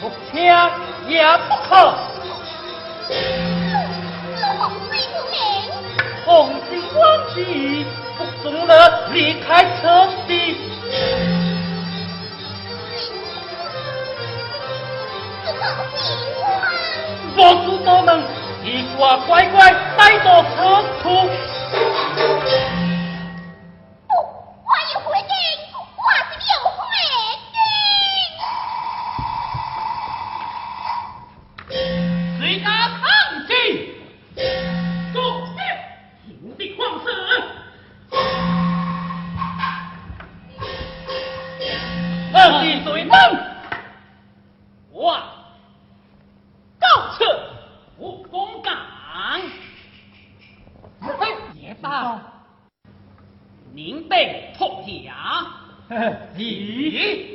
不抢也不可，我红。军万岁，不中了，离开阵地。毛主！一挂乖乖带到。您被破鞋，你。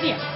Yeah.